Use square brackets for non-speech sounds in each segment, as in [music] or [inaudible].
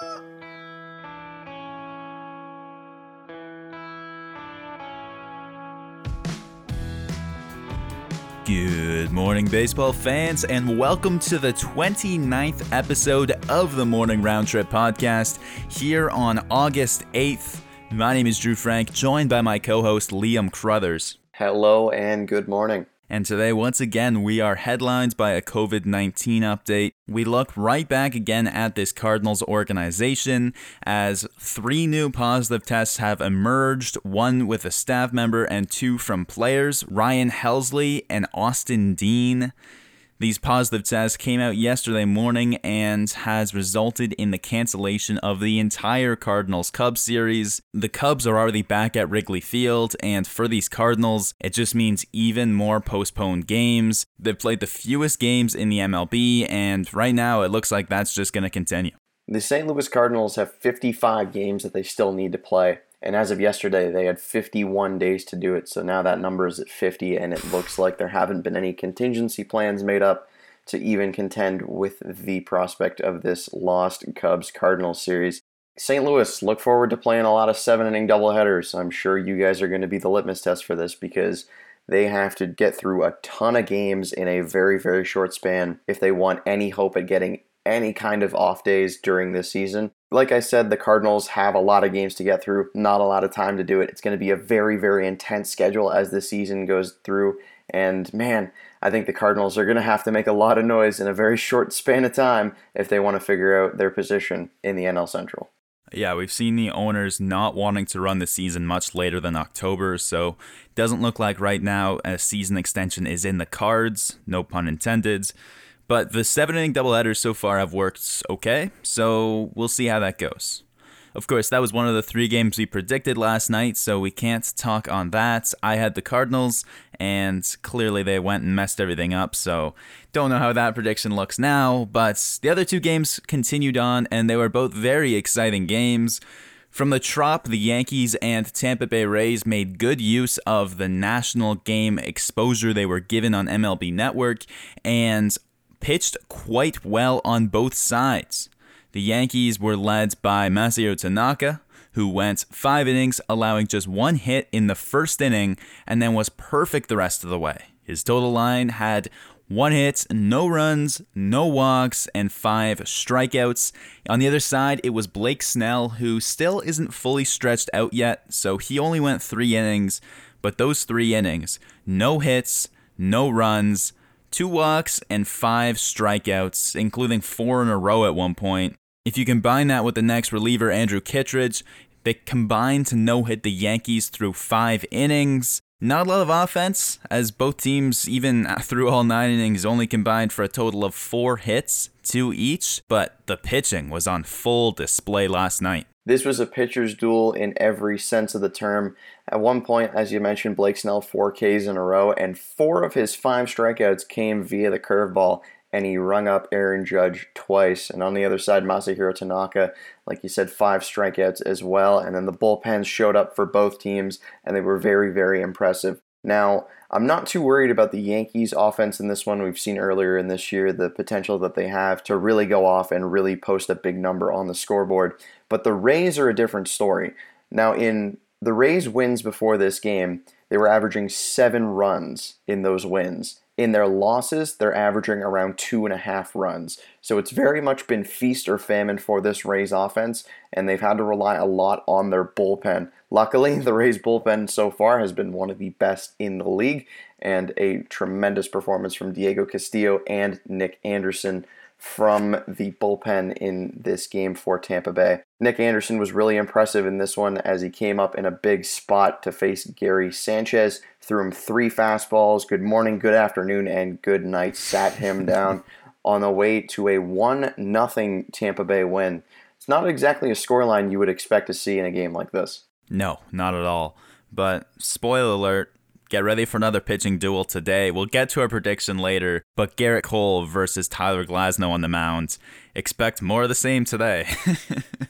Good morning, baseball fans, and welcome to the 29th episode of the Morning Round Trip podcast here on August 8th. My name is Drew Frank, joined by my co host Liam Crothers. Hello and good morning. And today, once again, we are headlined by a COVID 19 update. We look right back again at this Cardinals organization as three new positive tests have emerged one with a staff member and two from players Ryan Helsley and Austin Dean. These positive tests came out yesterday morning and has resulted in the cancellation of the entire Cardinals Cubs series. The Cubs are already back at Wrigley Field, and for these Cardinals, it just means even more postponed games. They've played the fewest games in the MLB, and right now it looks like that's just going to continue. The St. Louis Cardinals have 55 games that they still need to play. And as of yesterday, they had 51 days to do it. So now that number is at 50, and it looks like there haven't been any contingency plans made up to even contend with the prospect of this lost Cubs Cardinals series. St. Louis, look forward to playing a lot of seven inning doubleheaders. I'm sure you guys are going to be the litmus test for this because they have to get through a ton of games in a very, very short span if they want any hope at getting any kind of off days during this season. Like I said, the Cardinals have a lot of games to get through, not a lot of time to do it. It's going to be a very, very intense schedule as the season goes through. And man, I think the Cardinals are going to have to make a lot of noise in a very short span of time if they want to figure out their position in the NL Central. Yeah, we've seen the owners not wanting to run the season much later than October, so it doesn't look like right now a season extension is in the cards, no pun intended. But the seven inning doubleheaders so far have worked okay, so we'll see how that goes. Of course, that was one of the three games we predicted last night, so we can't talk on that. I had the Cardinals, and clearly they went and messed everything up, so don't know how that prediction looks now. But the other two games continued on, and they were both very exciting games. From the Trop, the Yankees and Tampa Bay Rays made good use of the national game exposure they were given on MLB Network, and pitched quite well on both sides. The Yankees were led by Masahiro Tanaka, who went five innings, allowing just one hit in the first inning, and then was perfect the rest of the way. His total line had one hit, no runs, no walks, and five strikeouts. On the other side, it was Blake Snell, who still isn't fully stretched out yet, so he only went three innings. But those three innings, no hits, no runs, two walks, and five strikeouts, including four in a row at one point. If you combine that with the next reliever, Andrew Kittredge, they combined to no hit the Yankees through five innings. Not a lot of offense, as both teams, even through all nine innings, only combined for a total of four hits, two each, but the pitching was on full display last night. This was a pitcher's duel in every sense of the term. At one point, as you mentioned, Blake Snell, four Ks in a row, and four of his five strikeouts came via the curveball and he rung up Aaron Judge twice. And on the other side, Masahiro Tanaka, like you said, five strikeouts as well. And then the bullpens showed up for both teams, and they were very, very impressive. Now, I'm not too worried about the Yankees' offense in this one. We've seen earlier in this year the potential that they have to really go off and really post a big number on the scoreboard. But the Rays are a different story. Now, in the Rays' wins before this game, they were averaging seven runs in those wins. In their losses, they're averaging around two and a half runs. So it's very much been feast or famine for this Rays offense, and they've had to rely a lot on their bullpen. Luckily, [laughs] the Rays bullpen so far has been one of the best in the league, and a tremendous performance from Diego Castillo and Nick Anderson from the bullpen in this game for Tampa Bay. Nick Anderson was really impressive in this one as he came up in a big spot to face Gary Sanchez, threw him three fastballs, good morning, good afternoon, and good night, sat him [laughs] down on the way to a 1 0 Tampa Bay win. It's not exactly a scoreline you would expect to see in a game like this. No, not at all. But spoiler alert, Get ready for another pitching duel today. We'll get to our prediction later, but Gerrit Cole versus Tyler Glasnow on the mound. Expect more of the same today. [laughs]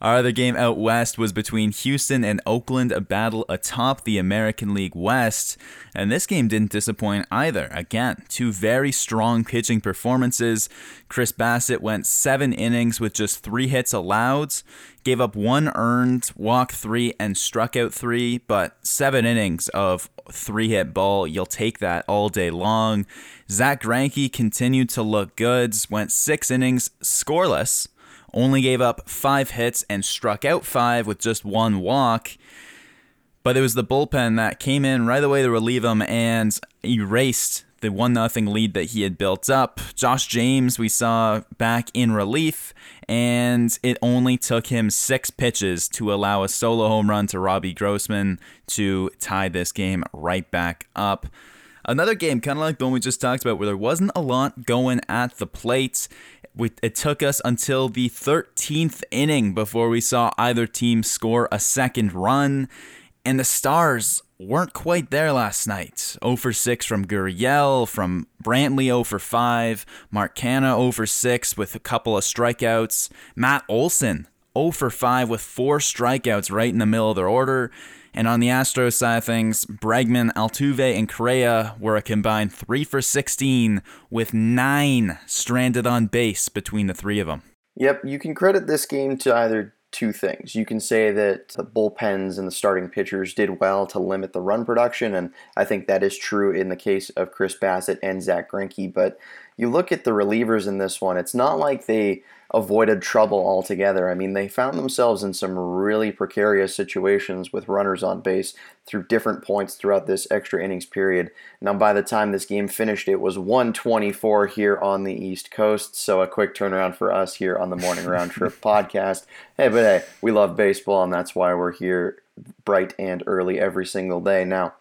Our other game out west was between Houston and Oakland, a battle atop the American League West. And this game didn't disappoint either. Again, two very strong pitching performances. Chris Bassitt went seven innings with just three hits allowed, gave up one earned, walked three, and struck out three. But seven innings of three hit ball, you'll take that all day long. Zach Greinke continued to look good, went six innings scoreless only gave up five hits and struck out five with just one walk. But it was the bullpen that came in right away to relieve him and erased the 1 0 lead that he had built up. Josh James, we saw back in relief, and it only took him six pitches to allow a solo home run to Robbie Grossman to tie this game right back up. Another game, kind of like the one we just talked about, where there wasn't a lot going at the plate. It took us until the 13th inning before we saw either team score a second run, and the Stars weren't quite there last night. 0 for 6 from Gurriel, from Brantley 0 for 5, Mark Canha 0 for 6 with a couple of strikeouts, Matt Olson 0 for 5 with four strikeouts right in the middle of their order. And on the Astros side of things, Bregman, Altuve, and Correa were a combined 3 for 16 with 9 stranded on base between the three of them. Yep, you can credit this game to either two things. You can say that the bullpens and the starting pitchers did well to limit the run production, and I think that is true in the case of Chris Bassitt and Zach Greinke. But you look at the relievers in this one, it's not like they avoided trouble altogether. I mean, they found themselves in some really precarious situations with runners on base through different points throughout this extra innings period. Now, by the time this game finished, it was 124 here on the East Coast, so a quick turnaround for us here on the Morning Round Trip [laughs] podcast. Hey, but hey, we love baseball, and that's why we're here bright and early every single day. Now,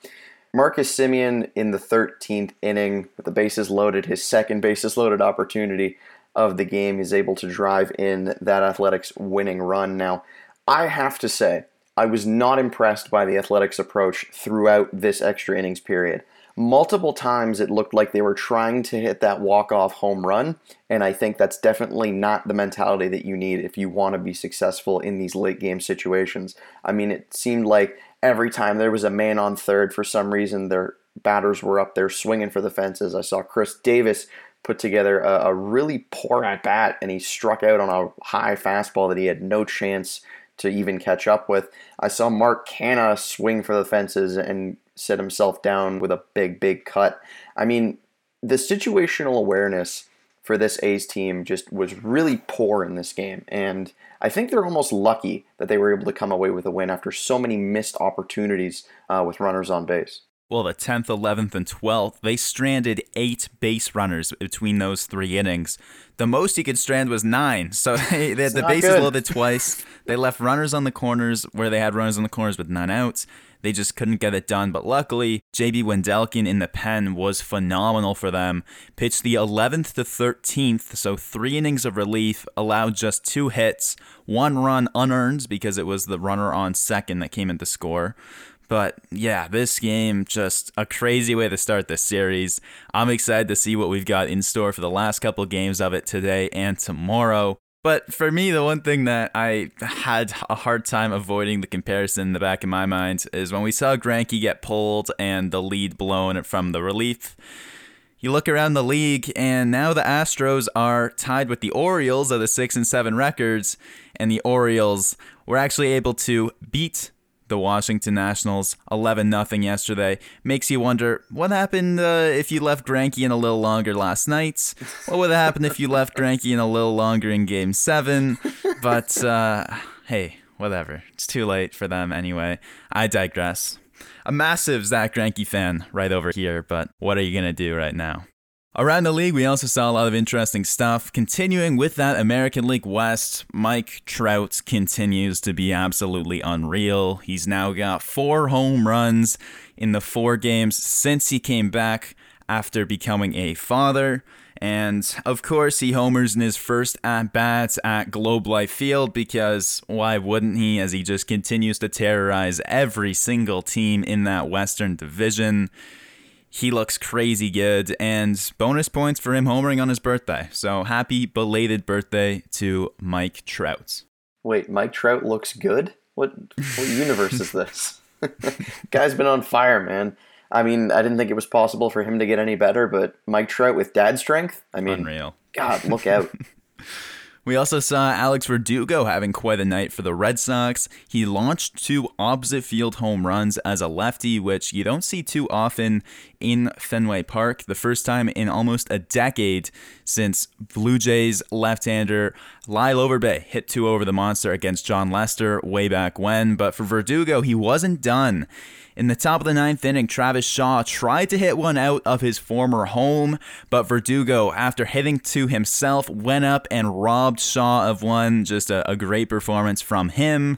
Marcus Semien in the 13th inning with the bases loaded, his second bases loaded opportunity of the game. He's able to drive in that Athletics winning run. Now, I have to say, I was not impressed by the Athletics approach throughout this extra innings period. Multiple times it looked like they were trying to hit that walk-off home run, and I think that's definitely not the mentality that you need if you want to be successful in these late game situations. I mean, it seemed like every time there was a man on third for some reason, their batters were up there swinging for the fences. I saw Khris Davis put together a, a really poor at bat, and he struck out on a high fastball that he had no chance to even catch up with. I saw Mark Canha swing for the fences and set himself down with a big, big cut. I mean, the situational awareness for this A's team just was really poor in this game. And I think they're almost lucky that they were able to come away with a win after so many missed opportunities uh, with runners on base. Well, the 10th, 11th, and 12th, they stranded eight base runners between those three innings. The most he could strand was nine. So [laughs] they, they had the bases good. loaded twice. They left runners on the corners where they had runners on the corners with nine outs. They just couldn't get it done. But luckily, JB Wendelken in the pen was phenomenal for them. Pitched the 11th to 13th, so three innings of relief, allowed just two hits, one run unearned because it was the runner on second that came in to score. But yeah, this game just a crazy way to start this series. I'm excited to see what we've got in store for the last couple games of it today and tomorrow. But for me, the one thing that I had a hard time avoiding the comparison in the back of my mind is when we saw Greinke get pulled and the lead blown from the relief. You look around the league, and now the Astros are tied with the Orioles of the six and seven records, and the Orioles were actually able to beat the Washington Nationals 11 0 yesterday. Makes you wonder what happened uh, if you left Greinke in a little longer last night? What would have happened if you left Greinke in a little longer in game seven? But uh, hey, whatever. It's too late for them anyway. I digress. A massive Zach Greinke fan right over here, but what are you going to do right now? Around the league, we also saw a lot of interesting stuff. Continuing with that American League West, Mike Trout continues to be absolutely unreal. He's now got four home runs in the four games since he came back after becoming a father. And of course, he homers in his first at bats at Globe Life Field because why wouldn't he, as he just continues to terrorize every single team in that Western Division? He looks crazy good, and bonus points for him homering on his birthday. So happy belated birthday to Mike Trout. Wait, Mike Trout looks good? What what universe is this? [laughs] Guy's been on fire, man. I mean, I didn't think it was possible for him to get any better, but Mike Trout with dad strength, I mean, Unreal. God, look out. [laughs] [laughs] We also saw Alex Verdugo having quite a night for the Red Sox. He launched two opposite field home runs as a lefty, which you don't see too often in Fenway Park. The first time in almost a decade since Blue Jays left-hander Lyle Overbay hit two over the monster against Jon Lester way back when. But for Verdugo, he wasn't done. In the top of the ninth inning, Travis Shaw tried to hit one out of his former home, but Verdugo, after hitting to himself, went up and robbed Shaw of one. Just a, a great performance from him.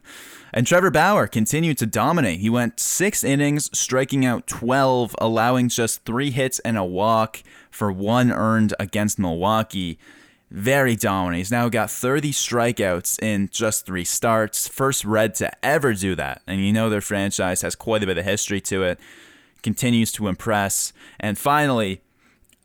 And Trevor Bauer continued to dominate. He went six innings, striking out 12, allowing just three hits and a walk for one earned against Milwaukee very dominant. He's now got 30 strikeouts in just three starts. First Red to ever do that. And you know their franchise has quite a bit of history to it. Continues to impress. And finally,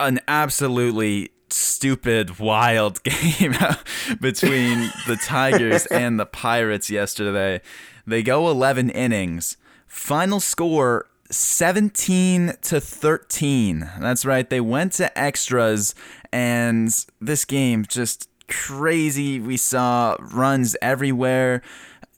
an absolutely stupid, wild [laughs] game [laughs] between the Tigers [laughs] and the Pirates yesterday. They go 11 innings. Final score 17 to 13. That's right. They went to extras and this game just crazy. We saw runs everywhere.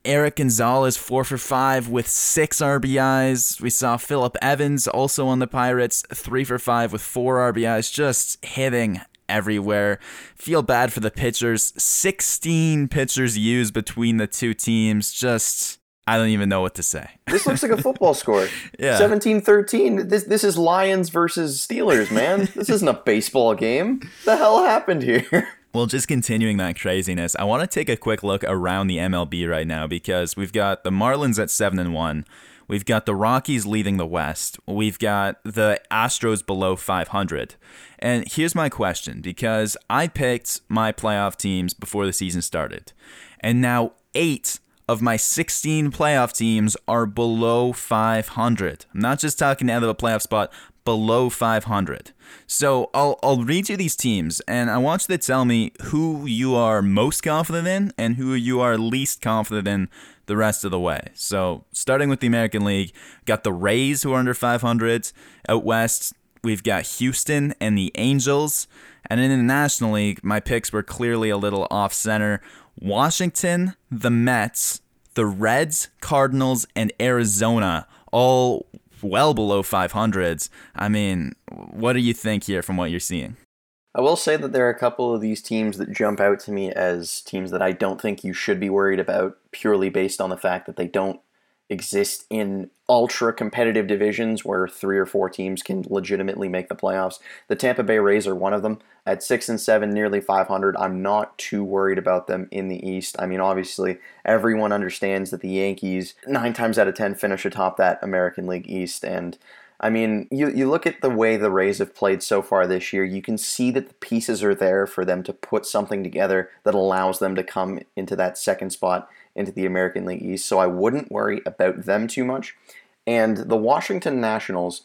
Erik Gonzalez four for five with six RBIs. We saw Philip Evans also on the Pirates three for five with four RBIs, just hitting everywhere. Feel bad for the pitchers. 16 pitchers used between the two teams. Just I don't even know what to say. [laughs] This looks like a football score. Yeah. 17-13. This this is Lions versus Steelers, man. [laughs] this isn't a baseball game. The hell happened here? [laughs] Well, just continuing that craziness, I want to take a quick look around the MLB right now because we've got the Marlins at 7 and 1. We've got the Rockies leading the West. We've got the Astros below 500. And here's my question because I picked my playoff teams before the season started. And now 8 of my 16 playoff teams are below 500. I'm not just talking out of a playoff spot, below 500. So I'll, I'll read you these teams, and I want you to tell me who you are most confident in and who you are least confident in the rest of the way. So starting with the American League, got the Rays who are under 500. Out west, we've got Houston and the Angels. And in the National League, my picks were clearly a little off center. Washington, the Mets, the Reds, Cardinals, and Arizona all well below 500s. I mean, what do you think here from what you're seeing? I will say that there are a couple of these teams that jump out to me as teams that I don't think you should be worried about purely based on the fact that they don't exist in ultra competitive divisions where three or four teams can legitimately make the playoffs. The Tampa Bay Rays are one of them. At 6 and 7, nearly 500, I'm not too worried about them in the East. I mean, obviously, everyone understands that the Yankees 9 times out of 10 finish atop that American League East and I mean, you, you look at the way the Rays have played so far this year, you can see that the pieces are there for them to put something together that allows them to come into that second spot into the American League East. So I wouldn't worry about them too much. And the Washington Nationals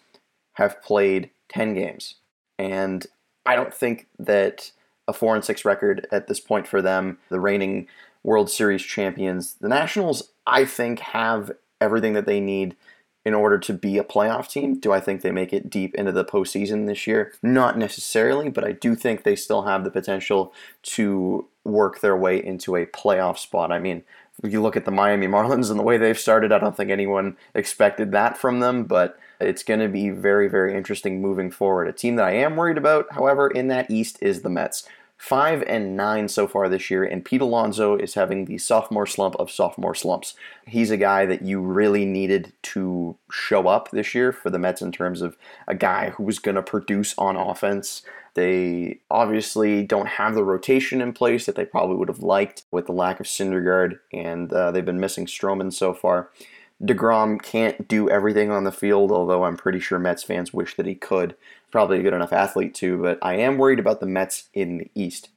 have played 10 games. And I don't think that a 4 and 6 record at this point for them, the reigning World Series champions, the Nationals, I think, have everything that they need in order to be a playoff team. Do I think they make it deep into the postseason this year? Not necessarily, but I do think they still have the potential to work their way into a playoff spot. I mean, you look at the Miami [laughs] Marlins and the way they've started, I don't think anyone expected that from them, but it's going to be very, very interesting moving forward. A team that I am worried about, however, in that East is the Mets five and nine so far this year, and Pete Alonso is having the sophomore slump of sophomore slumps. He's a guy that you really needed to show up this year for the Mets in terms of a guy who was going to produce on offense. They obviously don't have the rotation in place that they probably would have liked with the lack of Syndergaard, and uh, they've been missing Stroman so far. DeGrom can't do everything on the field, although I'm pretty sure Mets fans wish that he could. Probably a good enough athlete too, but I am worried about the Mets in the East.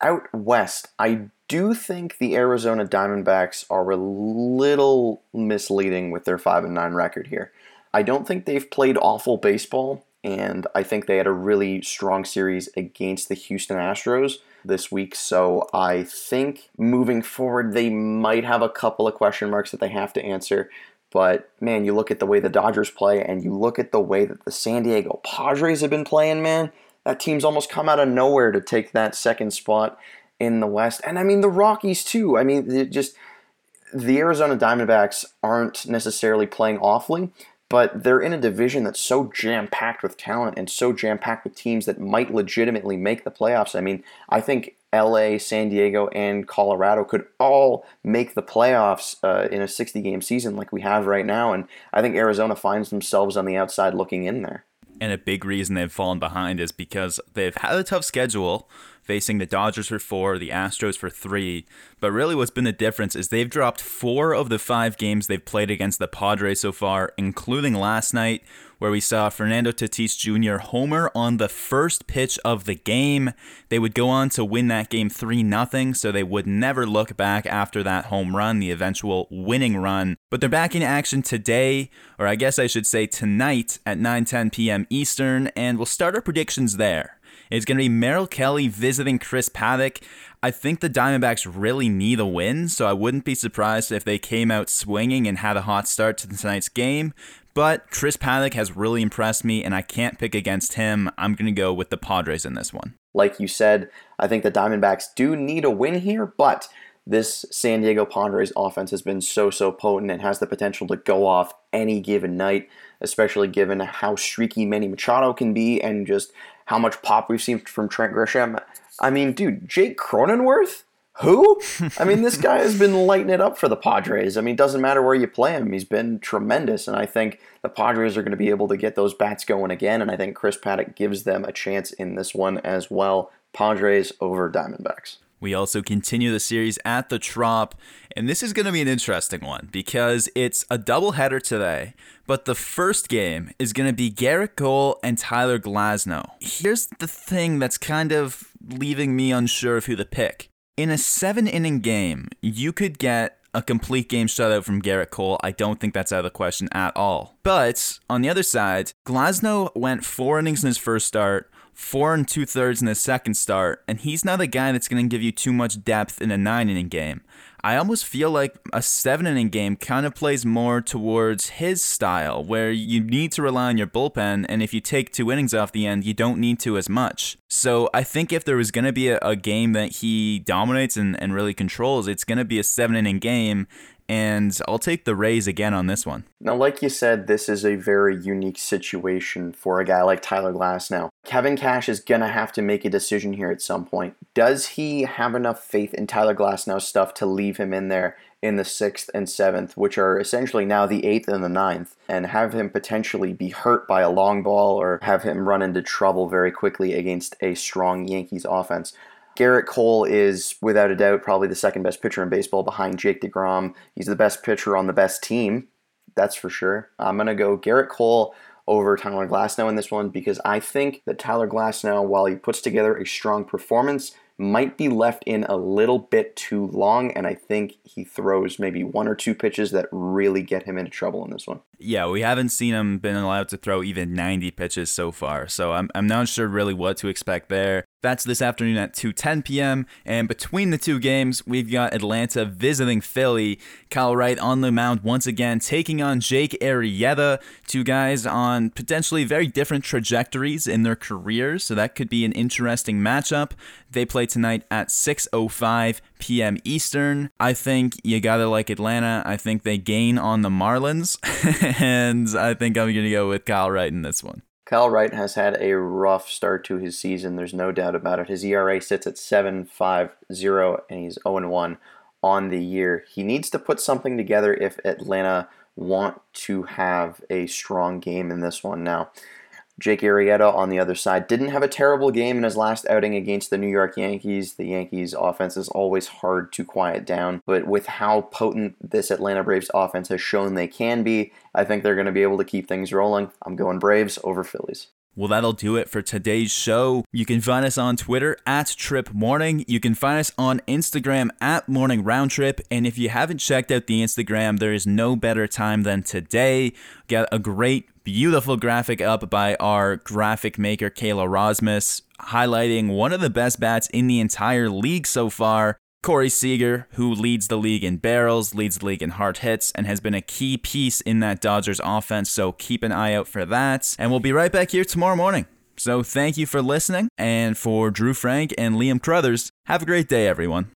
Out west, I do think the Arizona Diamondbacks are a little misleading with their 5 and 9 record here. I don't think they've played awful baseball, and I think they had a really strong series against the Houston Astros. this week. So I think moving forward, they might have a couple of question marks that they have to answer. But man, you look at the way the Dodgers play and you look at the way that the San Diego Padres have been playing, man, that team's almost come out of nowhere to take that second spot in the West. And I mean, the Rockies too. I mean, just the Arizona Diamondbacks aren't necessarily playing awfully, but they're in a division that's so jam packed with talent and so jam packed with teams that might legitimately make the playoffs. I mean, I think LA, San Diego, and Colorado could all make the playoffs uh, in a 60 game season like we have right now. And I think Arizona finds themselves on the outside looking in there. And a big reason they've fallen behind is because they've had a tough schedule facing the Dodgers for four, the Astros for three. But really, what's been the difference is they've dropped four of the five games they've played against the Padres so far, including last night, where we saw Fernando Tatis Jr. homer on the first pitch of the game. They would go on to win that game 3 0, so they would never look back after that home run, the eventual winning run. But they're back in action today, or I guess I should say tonight at 9:10 p.m. Eastern, and we'll start our predictions there. It's going to be Merrill Kelly visiting Chris Paddack. I think the Diamondbacks really need a win, so I wouldn't be surprised if they came out swinging and had a hot start to tonight's game. But Chris Paddack has really impressed me, and I can't pick against him. I'm going to go with the Padres in this one. Like you said, I think the Diamondbacks do need a win here, but this San Diego Padres offense has been so, so potent and has the potential to go off any given night, especially given how streaky Manny Machado can be and just how much pop we've seen from Trent Grisham. I mean, dude, Jake Cronenworth? Who? I mean, this guy has been lighting it up for the Padres. I mean, doesn't matter where you play him, he's been tremendous. And I think the Padres are going to be able to get those bats going again. And I think Chris Paddack gives them a chance in this one as well. Padres over Diamondbacks. We also continue the series at the Trop, and this is going to be an interesting one because it's a doubleheader today. But the first game is going to be Gerrit Cole and Tyler Glasnow. Here's the thing that's kind of leaving me unsure of who to pick. In a seven inning game, you could get a complete game shutout from Gerrit Cole. I don't think that's out of the question at all. But on the other side, Glasnow went four innings in his first start, four and two thirds in his second start, and he's not a guy that's going to give you too much depth in a nine inning game. I almost feel like a seven inning game kind of plays more towards his style, where you need to rely on your bullpen, and if you take two innings off the end, you don't need to as much. So I think if there was going to be a, a, game that he dominates and, and really controls, it's going to be a seven inning game, and I'll take the Rays again on this one. Now, like you said, this is a very unique situation for a guy like Tyler Glasnow. Kevin Cash is going to have to make a decision here at some point. Does he have enough faith in Tyler Glasnow's stuff to leave him in there in the sixth and seventh, which are essentially now the eighth and the ninth, and have him potentially be hurt by a long ball or have him run into trouble very quickly against a strong Yankees offense? Gerrit Cole is, without a doubt, probably the second best pitcher in baseball behind Jake DeGrom. He's the best pitcher on the best team, that's for sure. I'm going to go Gerrit Cole over Tyler Glasnow in this one because I think that Tyler Glasnow, while he puts together a strong performance, might be left in a little bit too long, and I think he throws maybe one or two pitches that really get him into trouble in this one. Yeah, we haven't seen him been allowed to throw even 90 pitches so far, so I'm, I'm not sure really what to expect there. That's this afternoon at 2:10 p.m. And between the two games, we've got Atlanta visiting Philly. Kyle Wright on the mound once again, taking on Jake Arrieta. Two guys on potentially very different trajectories in their careers, so that could be an interesting matchup. They play tonight at 6:05 p.m. Eastern. I think you gotta like Atlanta. I think they gain on the Marlins, [laughs] and I think I'm gonna go with Kyle Wright in this one. Kyle Wright has had a rough start to his season. There's no doubt about it. His ERA sits at 7.50 and he's 0 1 on the year. He needs to put something together if Atlanta want to have a strong game in this one. Now, Jake Arrieta on the other side didn't have a terrible game in his last outing against the New York Yankees. The Yankees offense is always hard to quiet down, but with how potent this Atlanta Braves offense has shown they can be, I think they're going to be able to keep things rolling. I'm going Braves over Phillies. Well, that'll do it for today's show. You can find us on Twitter at Trip Morning. You can find us on Instagram at Morning Round Trip. And if you haven't checked out the Instagram, there is no better time than today. Get a great, beautiful graphic up by our graphic maker, Kayla Rosmus, highlighting one of the best bats in the entire league so far. Corey Seager, who leads the league in barrels, leads the league in hard hits, and has been a key piece in that Dodgers offense. So keep an eye out for that. And we'll be right back here tomorrow morning. So thank you for listening. And for Drew Frank and Liam Crothers, have a great day, everyone.